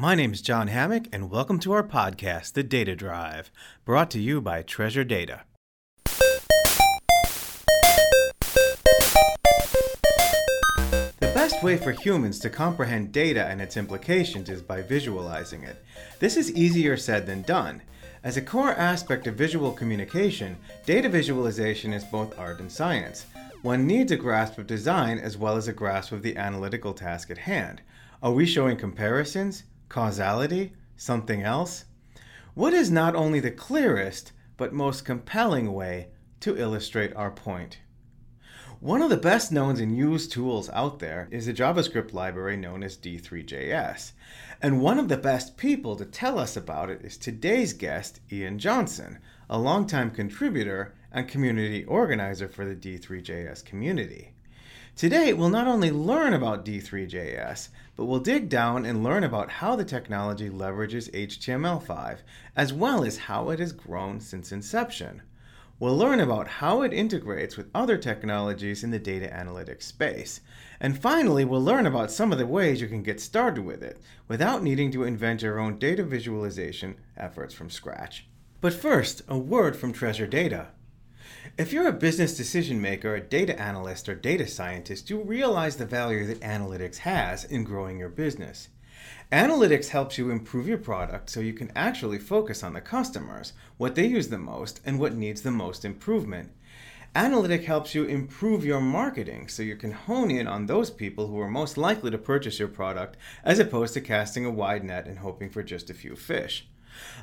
My name is John Hammink, and welcome to our podcast, The Data Drive, brought to you by Treasure Data. The best way for humans to comprehend data and its implications is by visualizing it. This is easier said than done. As a core aspect of visual communication, data visualization is both art and science. One needs a grasp of design as well as a grasp of the analytical task at hand. Are we showing comparisons, causality, something else? What is not only the clearest, but most compelling way to illustrate our point? One of the best known and used tools out there is a JavaScript library known as D3JS. And one of the best people to tell us about it is today's guest, Ian Johnson, a longtime contributor and community organizer for the D3JS community. Today, we'll not only learn about D3JS, but we'll dig down and learn about how the technology leverages HTML5, as well as how it has grown since inception. We'll learn about how it integrates with other technologies in the data analytics space. And finally, we'll learn about some of the ways you can get started with it without needing to invent your own data visualization efforts from scratch. But first, a word from Treasure Data. If you're a business decision maker, a data analyst, or data scientist, you realize the value that analytics has in growing your business. Analytics helps you improve your product so you can actually focus on the customers, what they use the most, and what needs the most improvement. Analytic helps you improve your marketing so you can hone in on those people who are most likely to purchase your product as opposed to casting a wide net and hoping for just a few fish.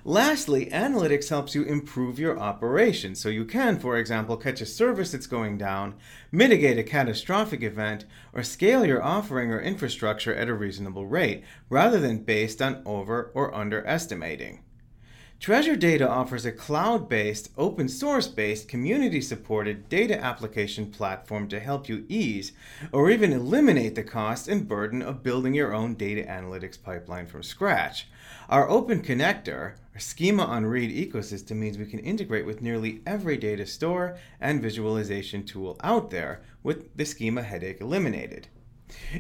Lastly, analytics helps you improve your operation so you can, for example, catch a service that's going down, mitigate a catastrophic event, or scale your offering or infrastructure at a reasonable rate rather than based on over or underestimating. Treasure Data offers a cloud based, open source based, community supported data application platform to help you ease or even eliminate the cost and burden of building your own data analytics pipeline from scratch. Our open connector, our schema on read ecosystem means we can integrate with nearly every data store and visualization tool out there with the schema headache eliminated.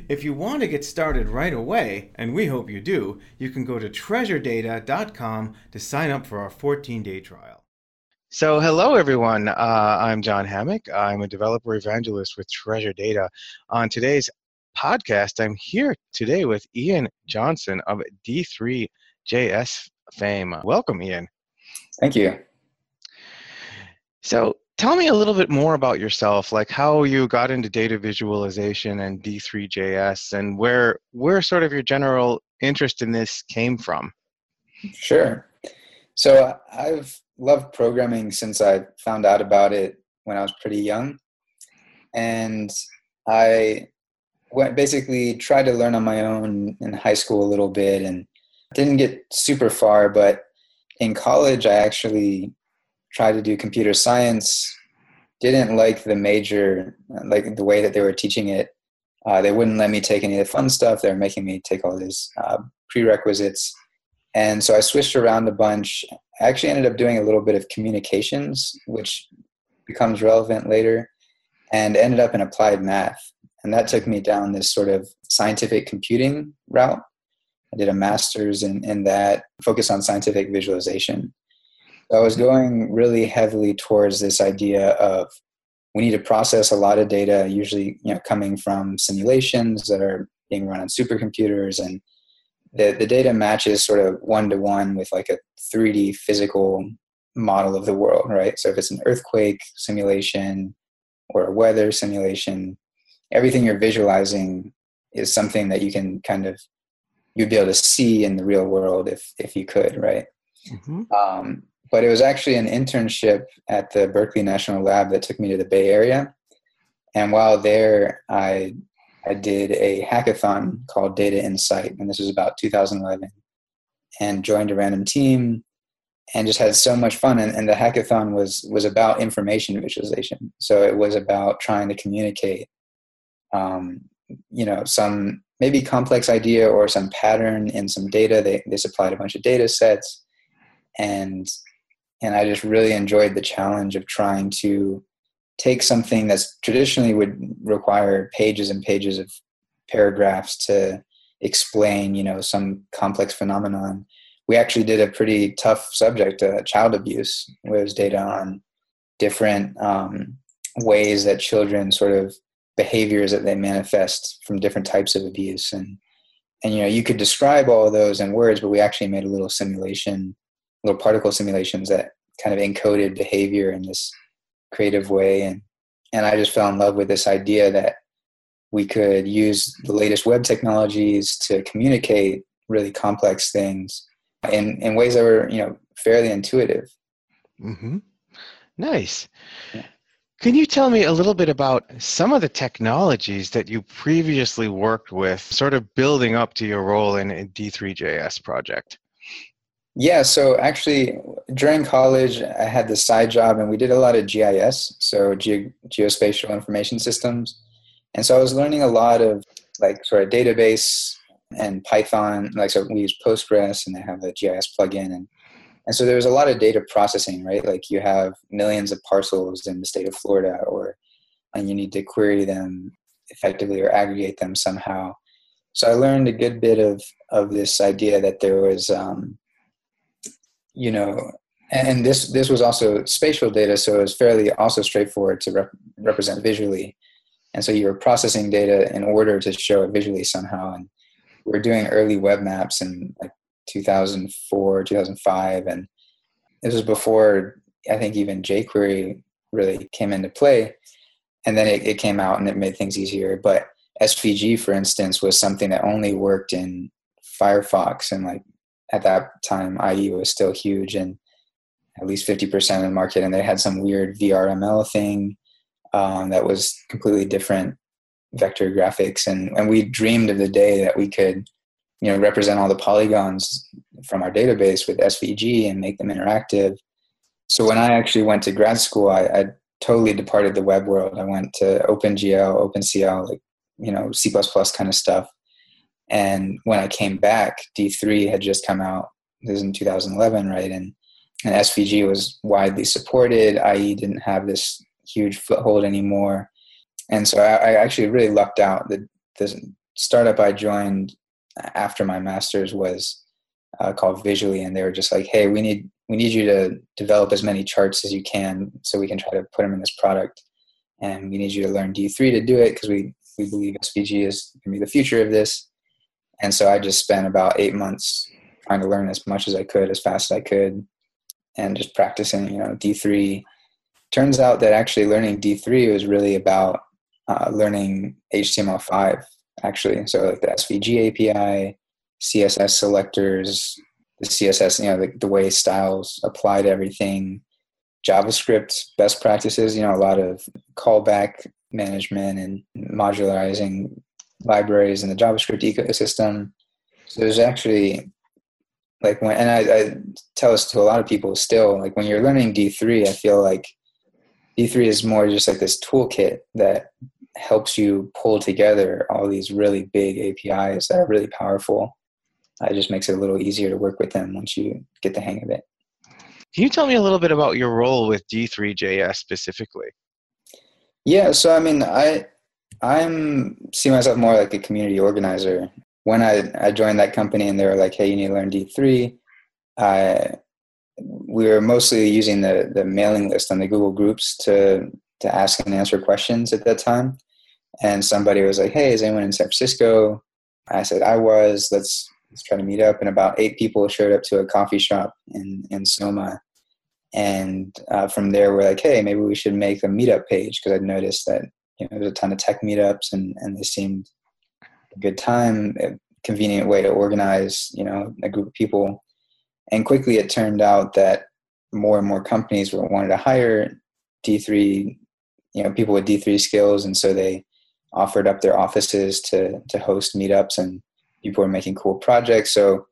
If you want to get started right away, and we hope you do, you can go to treasuredata.com to sign up for our 14 day trial. So, hello everyone. Uh, I'm John Hammink. I'm a developer evangelist with Treasure Data. On today's podcast, I'm here today with Ian Johnson of D3 JS fame. Welcome, Ian. Thank you. So, tell me a little bit more about yourself, like how you got into data visualization and D3JS, and where where sort of your general interest in this came from. Sure. So, I've loved programming since I found out about it when I was pretty young, and I went basically tried to learn on my own in high school a little bit and didn't get super far, but in college, I actually tried to do computer science. Didn't like the major, like the way that they were teaching it. Uh, they wouldn't let me take any of the fun stuff. They were making me take all these uh, prerequisites. And so I switched around a bunch. I actually ended up doing a little bit of communications, which becomes relevant later, and ended up in applied math. And that took me down this sort of scientific computing route. I did a master's in, in that, focused on scientific visualization. So I was going really heavily towards this idea of we need to process a lot of data, usually you know coming from simulations that are being run on supercomputers, and the the data matches sort of one to one with like a 3D physical model of the world, right? So if it's an earthquake simulation or a weather simulation, everything you're visualizing is something that you can kind of you'd be able to see in the real world if if you could, right? Mm-hmm. Um, but it was actually an internship at the Berkeley National Lab that took me to the Bay Area, and while there, I I did a hackathon called Data Insight, and this was about 2011, and joined a random team and just had so much fun and, and, the hackathon was was about information visualization so it was about trying to communicate um, you know some maybe complex idea or some pattern in some data. They they supplied a bunch of data sets, and and I just really enjoyed the challenge of trying to take something that's traditionally would require pages and pages of paragraphs to explain, you know, some complex phenomenon. We actually did a pretty tough subject, uh, child abuse, where data on different um, ways that children sort of behaviors that they manifest from different types of abuse and and you know you could describe all of those in words but we actually made a little simulation little particle simulations that kind of encoded behavior in this creative way and and i just fell in love with this idea that we could use the latest web technologies to communicate really complex things in, in ways that were you know fairly intuitive mm-hmm. nice yeah. Can you tell me a little bit about some of the technologies that you previously worked with sort of building up to your role in a d3js project yeah, so actually, during college, I had this side job, and we did a lot of GIS, so ge- geospatial information systems. And so I was learning a lot of like sort of database and Python. Like so, we use Postgres, and they have a GIS plugin, and and so there was a lot of data processing, right? Like you have millions of parcels in the state of Florida, or and you need to query them effectively or aggregate them somehow. So I learned a good bit of of this idea that there was, um, you know, and this this was also spatial data, so it was fairly also straightforward to rep- represent visually and so you were processing data in order to show it visually somehow and we are doing early web maps and like 2004 2005 and this was before i think even jquery really came into play. And then it, it came out and it made things easier. But svg for instance was something that only worked in firefox. And like at that time ie was still huge and at least 50% of the market. And they had some weird vrml thing um, that was completely different vector graphics. And, and we dreamed of the day that we could you know represent all the polygons from our database with svg and make them interactive. So when i actually went to grad school i, I totally departed the web world. I went to opengl opencl like you know c++ kind of stuff. And when i came back d3 had just come out. This is in 2011 right? And and svg was widely supported. Ie didn't have this huge foothold anymore. And so I, I actually really lucked out. The, the startup I joined after my master's was uh, called Visually, and they were just like, "Hey, we need we need you to develop as many charts as you can, so we can try to put them in this product, and we need you to learn D3 to do it because we we believe SVG is going to be the future of this." And so I just spent about eight months trying to learn as much as I could, as fast as I could, and just practicing, you know, D3 turns out that actually learning D3 was really about uh, learning HTML5, actually. So, like the SVG API, CSS selectors, the CSS, you know, the, the way styles apply to everything, JavaScript best practices, you know, a lot of callback management and modularizing libraries in the JavaScript ecosystem. So there's actually like when, and I, I tell this to a lot of people still, like when you're learning D3, I feel like D3 is more just like this toolkit that helps you pull together all these really big APIs that are really powerful. It just makes it a little easier to work with them once you get the hang of it. Can you tell me a little bit about your role with D3JS specifically? Yeah, so I mean, I I'm see myself more like a community organizer. When I I joined that company and they were like, "Hey, you need to learn D3," I we were mostly using the the mailing list on the Google Groups to to ask and answer questions at that time. And somebody was like, "Hey, is anyone in San Francisco?" I said, "I was. Let's let's try to meet up." And about eight people showed up to a coffee shop in in Soma. And uh, from there, we're like, "Hey, maybe we should make a meetup page," because I'd noticed that you know there's a ton of tech meetups, and and they seemed a good time, a convenient way to organize, you know, a group of people and quickly it turned out that more and more companies were wanted to hire D3, you know, people with D3 skills, and so they offered up their offices to to host meetups, and people were making cool projects. So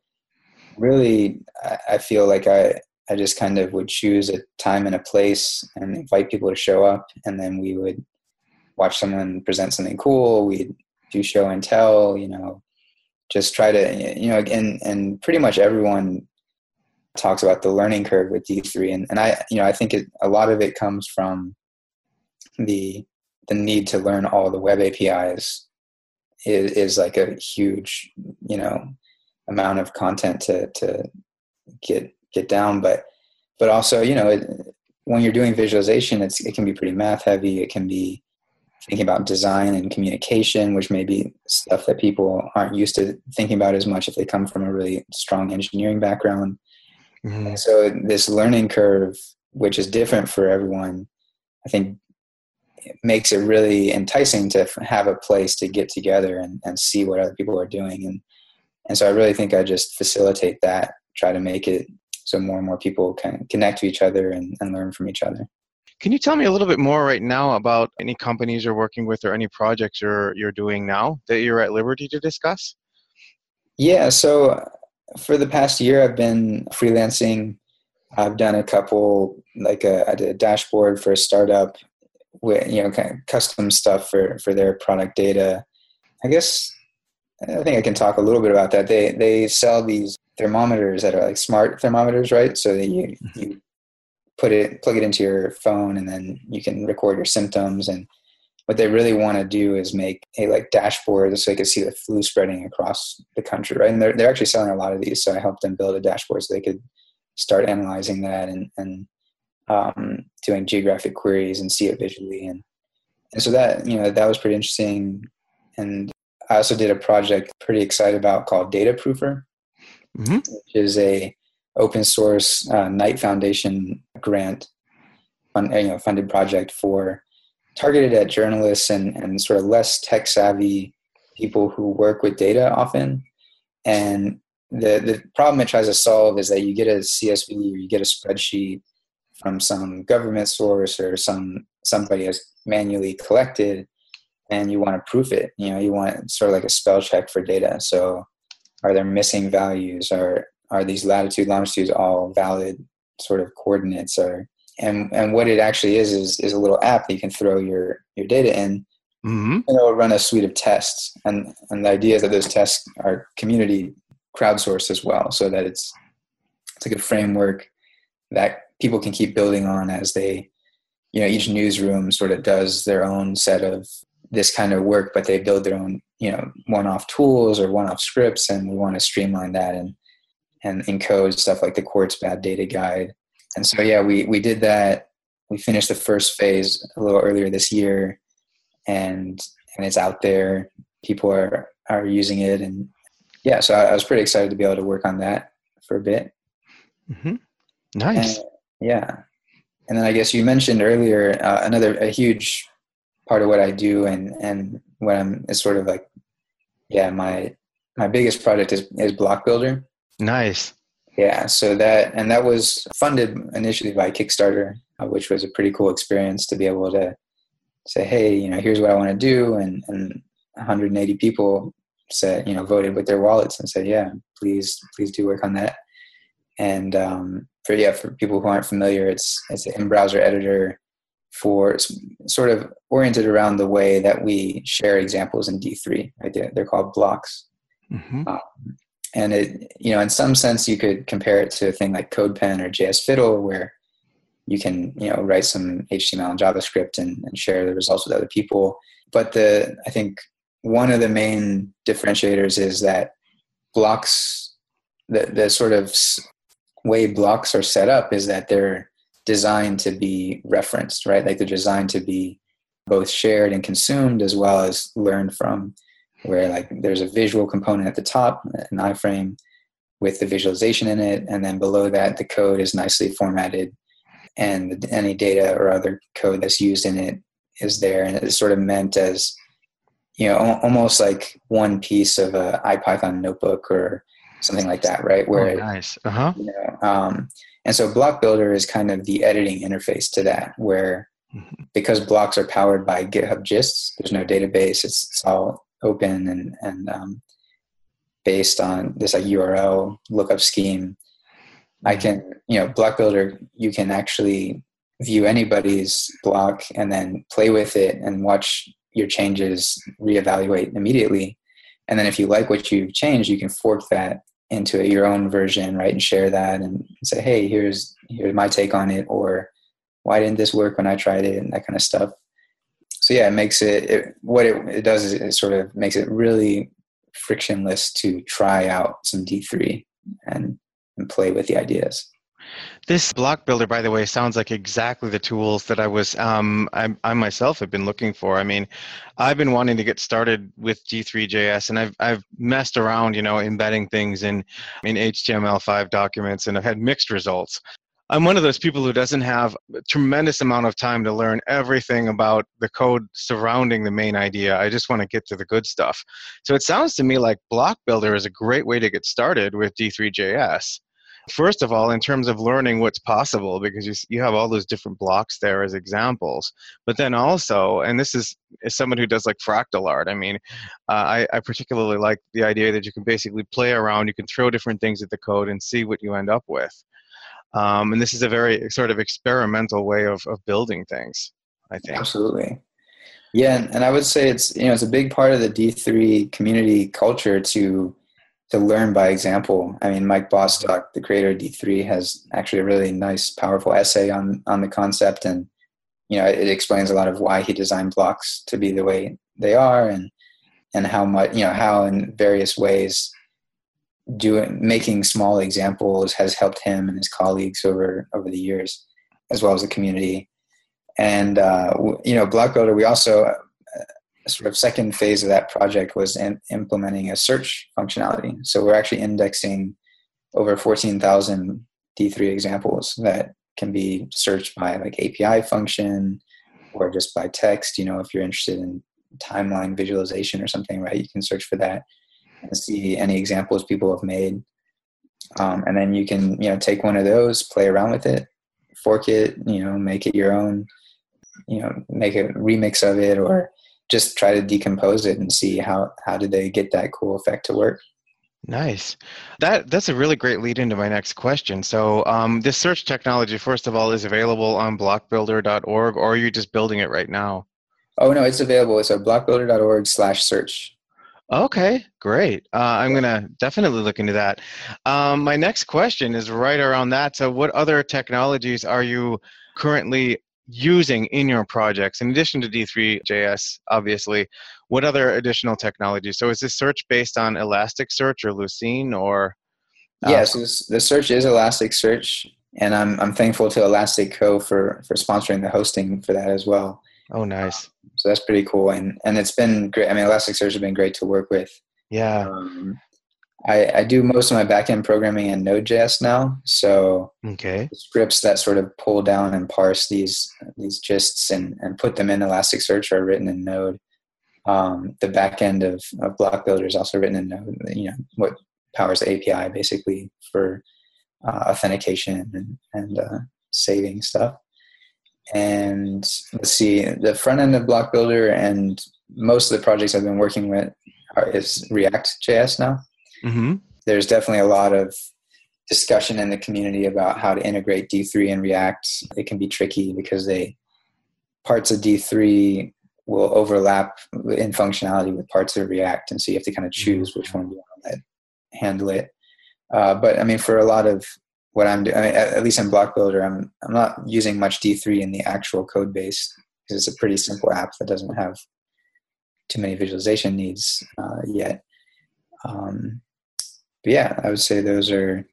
really, I feel like I I just kind of would choose a time and a place and invite people to show up, and then we would watch someone present something cool. We'd do show and tell, you know, just try to, you know, and and pretty much everyone talks about the learning curve with D3, and, and I you know I think it, a lot of it comes from the the need to learn all the web APIs is, is like a huge, you know, amount of content to to get get down. But but also, you know, it, when you're doing visualization, it's it can be pretty math heavy. It can be thinking about design and communication, which may be stuff that people aren't used to thinking about as much if they come from a really strong engineering background. Mm-hmm. So this learning curve, which is different for everyone, I think makes it really enticing to have a place to get together and, and see what other people are doing. And, and so I really think I just facilitate that, try to make it so more and more people can connect to each other and, and learn from each other. Can you tell me a little bit more right now about any companies you're working with or any projects you're you're doing now that you're at liberty to discuss? Yeah, so uh, for the past year I've been freelancing. I've done a couple like a, I did a dashboard for a startup with you know kind of custom stuff for for their product data. I guess I think I can talk a little bit about that. They they sell these thermometers that are like smart thermometers, right? So that you mm-hmm. you put it plug it into your phone and then you can record your symptoms and what they really want to do is make a like dashboard so they can see the flu spreading across the country right and they're, they're actually selling a lot of these so i helped them build a dashboard so they could start analyzing that and, and um, doing geographic queries and see it visually and, and so that you know that was pretty interesting and i also did a project pretty excited about called data proofer mm-hmm. which is a open source uh, Knight Foundation grant, fund, you know, funded project for targeted at journalists and, and sort of less tech savvy people who work with data often. And the, the problem it tries to solve is that you get a CSV or you get a spreadsheet from some government source or some somebody has manually collected and you want to proof it. You know, you want sort of like a spell check for data. So are there missing values? Are are these latitude longitudes all valid sort of coordinates or and and what it actually is is is a little app that you can throw your your data in mm-hmm. and it'll run a suite of tests and and the idea is that those tests are community crowdsourced as well so that it's it's like a framework that people can keep building on as they you know each newsroom sort of does their own set of this kind of work but they build their own you know one-off tools or one-off scripts and we want to streamline that and and encode stuff like the quartz bad data guide. And so yeah, we we did that. We finished the first phase a little earlier this year, and and it's out there. People are are using it, and yeah, so I, I was pretty excited to be able to work on that for a bit. Mm-hmm. Nice. And, yeah, and then I guess you mentioned earlier uh, another a huge part of what I do, and and what I'm is sort of like, yeah, my my biggest project is is Block Builder. Nice. Yeah, so that and that was funded initially by Kickstarter, uh, which was a pretty cool experience to be able to say, "Hey, you know, here's what I want to do," and and 180 people said, you know, voted with their wallets and said, "Yeah, please, please do work on that." And um, for yeah, for people who aren't familiar, it's it's an in-browser editor for sort of oriented around the way that we share examples in D3. Right? They're, called blocks. Mm-hmm. Um, and it you know in some sense you could compare it to a thing like codepen or js fiddle where you can you know write some html and javascript and, and share the results with other people but the i think one of the main differentiators is that blocks the, the sort of way blocks are set up is that they're designed to be referenced right? Like they're designed to be both shared and consumed as well as learned from where like there's a visual component at the top, an iframe with the visualization in it, and then below that the code is nicely formatted, and any data or other code that's used in it is there, and it's sort of meant as you know almost like one piece of a IPython notebook or something like that, right? Where oh, nice, uh huh. You know, um, and so Block Builder is kind of the editing interface to that, where mm-hmm. because blocks are powered by GitHub Gists, there's no database. It's, it's all open and and um, based on this like URL lookup scheme, I mm-hmm. can you know block builder you can actually view anybody's block and then play with it and watch your changes reevaluate immediately and then if you like what you've changed you can fork that into it your own version right and share that and say hey here's here's my take on it or why didn't this work when i tried it and that kind of stuff so yeah, it makes it, it what it, it does is it sort of makes it really frictionless to try out some D3 and, and play with the ideas. This block builder, by the way, sounds like exactly the tools that I was, um, I, I, myself have been looking for. I mean, I've been wanting to get started with D3JS, and I've I've messed around, you know, embedding things in in HTML5 documents, and I've had mixed results. I'm one of those people who doesn't have a tremendous amount of time to learn everything about the code surrounding the main idea. I just want to get to the good stuff. So it sounds to me like Block Builder is a great way to get started with D3JS. First of all, in terms of learning what's possible, because you, you have all those different blocks there as examples. But then also, and this is as someone who does like fractal art, I mean, uh, I, I particularly like the idea that you can basically play around, you can throw different things at the code and see what you end up with. Um, and this is a very sort of experimental way of, of building things, I think. Absolutely. Yeah, and, and I would say it's you know it's a big part of the D three community culture to to learn by example. I mean, Mike Bostock, the creator of D three, has actually a really nice, powerful essay on on the concept, and you know it explains a lot of why he designed blocks to be the way they are, and and how much you know how in various ways doing making small examples has helped him and his colleagues over over the years, as well as the community. And uh, you know, Block Builder, we also sort of second phase of that project was in implementing a search functionality. So we're actually indexing over 14,000 D3 examples that can be searched by like API function or just by text. You know, if you're interested in timeline visualization or something, right, you can search for that and see any examples people have made. Um, and then you can, you know, take one of those, play around with it, fork it, you know, make it your own, you know, make a remix of it or just try to decompose it and see how, how did they get that cool effect to work. Nice. That that's a really great lead into my next question. So, um, this search technology, first of all, is available on blockbuilder.org, or are you just building it right now? Oh no, it's available. It's at blockbuilder.org/search. Okay, great. Uh, I'm going to definitely look into that. Um, my next question is right around that. So, what other technologies are you currently using in your projects in addition to D3JS, obviously? What other additional technologies? So, is this search based on Elasticsearch or Lucene or? Uh, yes, the search is Elasticsearch, and I'm I'm thankful to ElasticCo for for sponsoring the hosting for that as well. Oh, nice. So that's pretty cool, and and it's been great. I mean, Elasticsearch has been great to work with. Yeah. Um, I, I do most of my backend programming in Node.js now. So okay. scripts that sort of pull down and parse these these gists and, and put them in Elasticsearch are written in Node. Um, the backend of, of Block Builder is also written in Node. You know what powers the API basically for uh, authentication and, and uh, saving stuff and let's see the front end of block builder and most of the projects i've been working with are, is react js now mm-hmm. there's definitely a lot of discussion in the community about how to integrate d3 and react it can be tricky because they parts of d3 will overlap in functionality with parts of react and so you have to kind of choose which one you want to handle it uh, but i mean for a lot of what I'm doing, at least in Block Builder, I'm I'm not using much D3 in the actual code base because it's a pretty simple app that doesn't have too many visualization needs uh, yet. Um, but yeah, I would say those are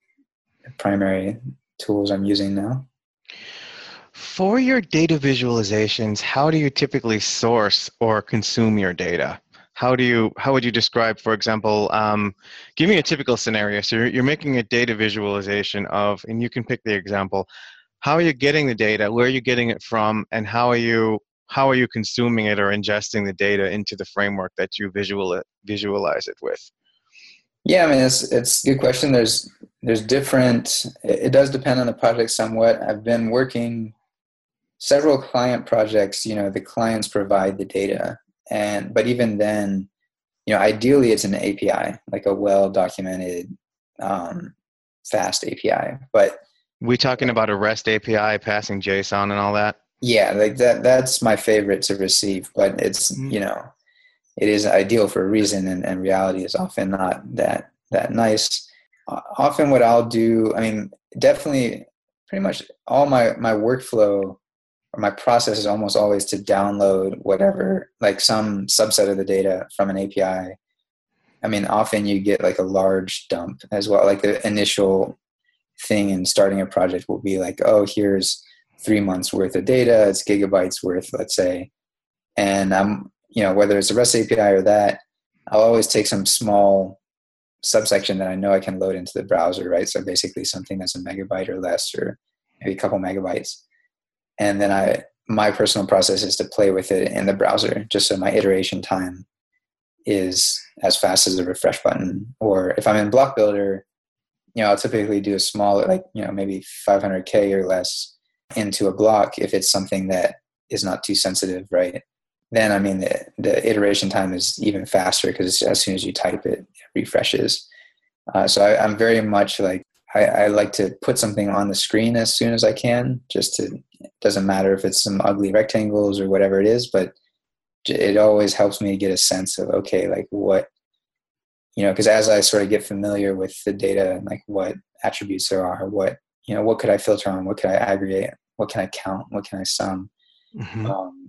the primary tools I'm using now. For your data visualizations, how do you typically source or consume your data? how do you how would you describe for example um, give me a typical scenario so you're, you're making a data visualization of and you can pick the example how are you getting the data where are you getting it from and how are you how are you consuming it or ingesting the data into the framework that you visual visualize it with yeah i mean it's it's a good question. There's there's different it does depend on the project somewhat. I've been working several client projects you know the clients provide the data. And but even then you know ideally it's an api like a well documented um, fast api but we talking about a rest api passing json and all that? Yeah like that that's my favorite to receive but it's mm-hmm. you know it is ideal for a reason and, and reality is often not that that nice uh, often what i'll do i mean definitely pretty much all my my workflow or my process is almost always to download whatever, like some subset of the data from an API. I mean, often you get like a large dump as well. Like the initial thing in starting a project will be like, oh, here's three months worth of data. It's gigabytes worth, let's say. And I'm, you know, whether it's a REST API or that, I'll always take some small subsection that I know I can load into the browser, right? So basically something that's a megabyte or less, or maybe a couple megabytes. And then I, my personal process is to play with it in the browser, just so my iteration time is as fast as a refresh button. Or if I'm in Block Builder, you know, I'll typically do a small, like you know, maybe 500k or less into a block if it's something that is not too sensitive, right? Then I mean the, the iteration time is even faster because as soon as you type it, it refreshes. Uh, so I, am very much like I, I, like to put something on the screen as soon as I can. Just to it doesn't matter if it's some ugly rectangles or whatever it is, but it always helps me get a sense of okay, like what you know, because as I sort of get familiar with the data and like what attributes there are, what you know, what could I filter on, what could I aggregate, what can I count, what can I sum. Mm-hmm. Um,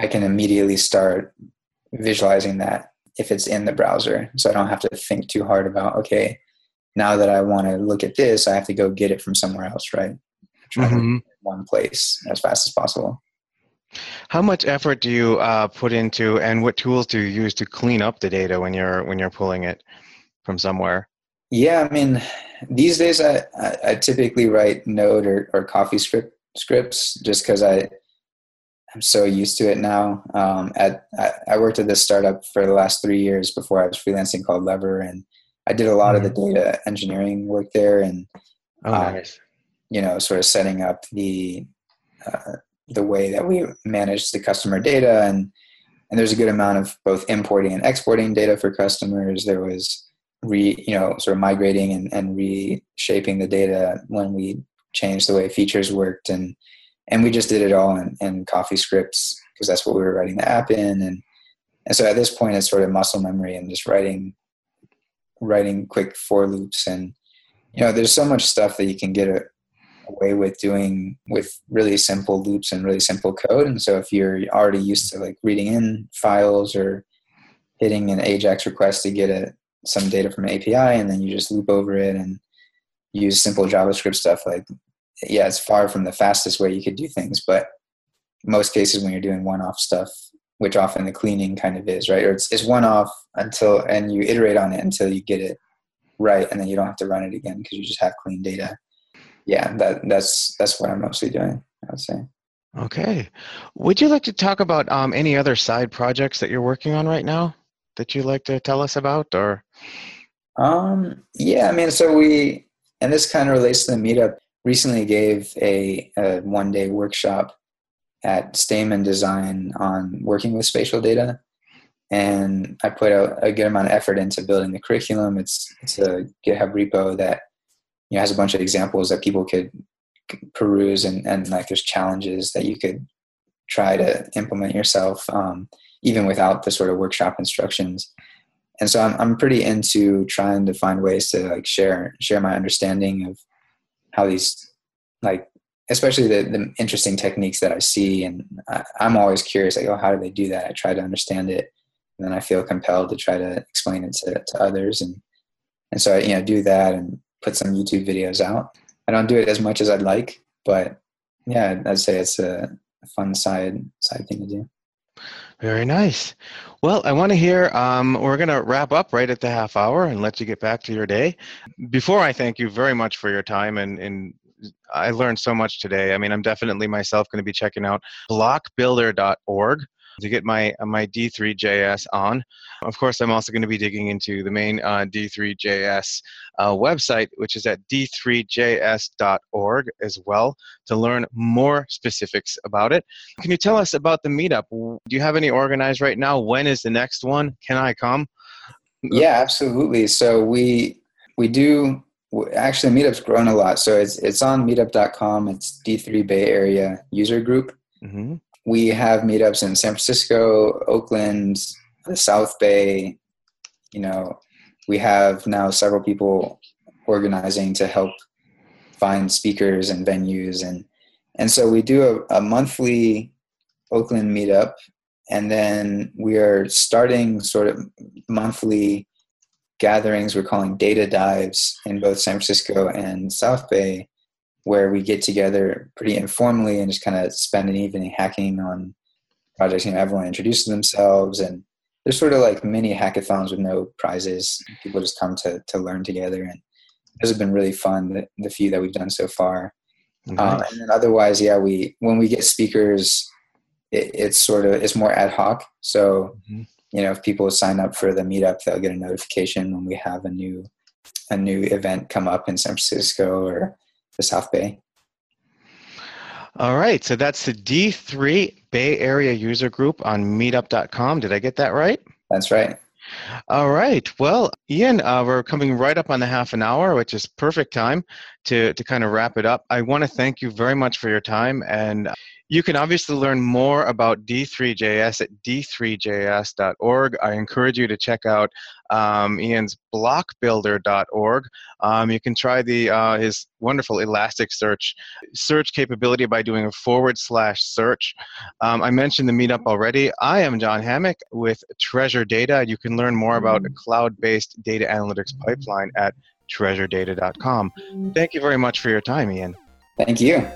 I can immediately start visualizing that if it's in the browser. So I don't have to think too hard about, okay, now that I want to look at this, I have to go get it from somewhere else, right? Try mm-hmm. one place as fast as possible. How much effort do you uh, put into, and what tools do you use to clean up the data when you're when you're pulling it from somewhere? Yeah, I mean, these days I, I, I typically write Node or, or Coffee script scripts just because I I'm so used to it now. Um, at I, I, worked at this startup for the last three years before I was freelancing called Lever, and I did a lot mm-hmm. of the mm-hmm. data engineering work there, and oh, um, nice. you know, sort of setting up the uh, the way that we manage the customer data, and and there's a good amount of both importing and exporting data for customers. There was re you know sort of migrating and, and reshaping the data when we changed the way features worked and and we just did it all in, in coffee scripts because that's what we were writing the app in. And and so at this point it's sort of muscle memory and just writing writing quick for loops. And you know there's so much stuff that you can get a, away with doing with really simple loops and really simple code. And so if you're already used to like reading in files or hitting an ajax request to get a, some data from an api and then you just loop over it and use simple javascript stuff like yeah, it's far from the fastest way you could do things, but most cases when you're doing one-off stuff, which often the cleaning kind of is, right? Or it's, it's one-off until, and you iterate on it until you get it right, and then you don't have to run it again because you just have clean data. Yeah, that that's that's what I'm mostly doing. I would say. Okay. Would you like to talk about um, any other side projects that you're working on right now that you'd like to tell us about, or? Um. Yeah. I mean, so we, and this kind of relates to the meetup recently gave a, a one day workshop at Stamen Design on working with spatial data. And I put a, a, good amount of effort into building the curriculum. It's, it's a GitHub repo that you know, has a bunch of examples that people could peruse and, and like there's challenges that you could try to implement yourself, um, even without the sort of workshop instructions. And so I'm, I'm pretty into trying to find ways to like share, share my understanding of how these like especially the, the interesting techniques that I see and I, am always curious like oh how do they do that? I try to understand it and then I feel compelled to try to explain it to, to others and and so I you know do that and put some YouTube videos out. I don't do it as much as I'd like but yeah I'd say it's a fun side side thing to do very nice. Well, I want to hear, um, we're going to wrap up right at the half hour and let you get back to your day. Before I thank you very much for your time and, and I learned so much today. I mean, I'm definitely myself going to be checking out blockbuilder.org to get my uh, my D3JS on. Of course, I'm also going to be digging into the main uh, D3JS uh, website, which is at d3js.org as well, to learn more specifics about it. Can you tell us about the meetup? Do you have any organized right now? When is the next one? Can I come? Yeah, absolutely. So we we do actually meetup's grown a lot so it's it's on meetup.com it's d3 bay area user group mm-hmm we have meetups in San Francisco, Oakland, the South Bay. You know, we have now several people organizing to help find speakers and venues. And And so we do a, a monthly Oakland meetup, and then we are starting sort of monthly gatherings. We're calling data dives in both San Francisco and South Bay, where we get together pretty informally and just kind of spend an evening hacking on projects. You know, everyone introduces themselves, and there's sort of like mini hackathons with no prizes. People just come to to learn together, and those have been really fun. The, the few that we've done so far, nice. um, and then otherwise, yeah, we when we get speakers. It, it's sort of it's more ad hoc so mm-hmm you know if people sign up for the meetup they'll get a notification when we have a new a new event come up in san francisco or the south bay. All right so that's the d3 bay area user group on meetup.com did i get that right? That's right. All right. Well, Ian, uh, we're coming right up on the half an hour, which is perfect time to, to kind of wrap it up. I want to thank you very much for your time. And you can obviously learn more about D3JS at d3js.org. I encourage you to check out um, Ian's blockbuilder.org. Um, you can try the uh, his wonderful Elasticsearch search capability by doing a forward slash search. Um, I mentioned the meetup already. I am John Hammink with Treasure Data. You can learn more about a cloud-based data analytics pipeline at treasuredata.com. Mm-hmm. Thank you very much for your time, Ian. Thank you.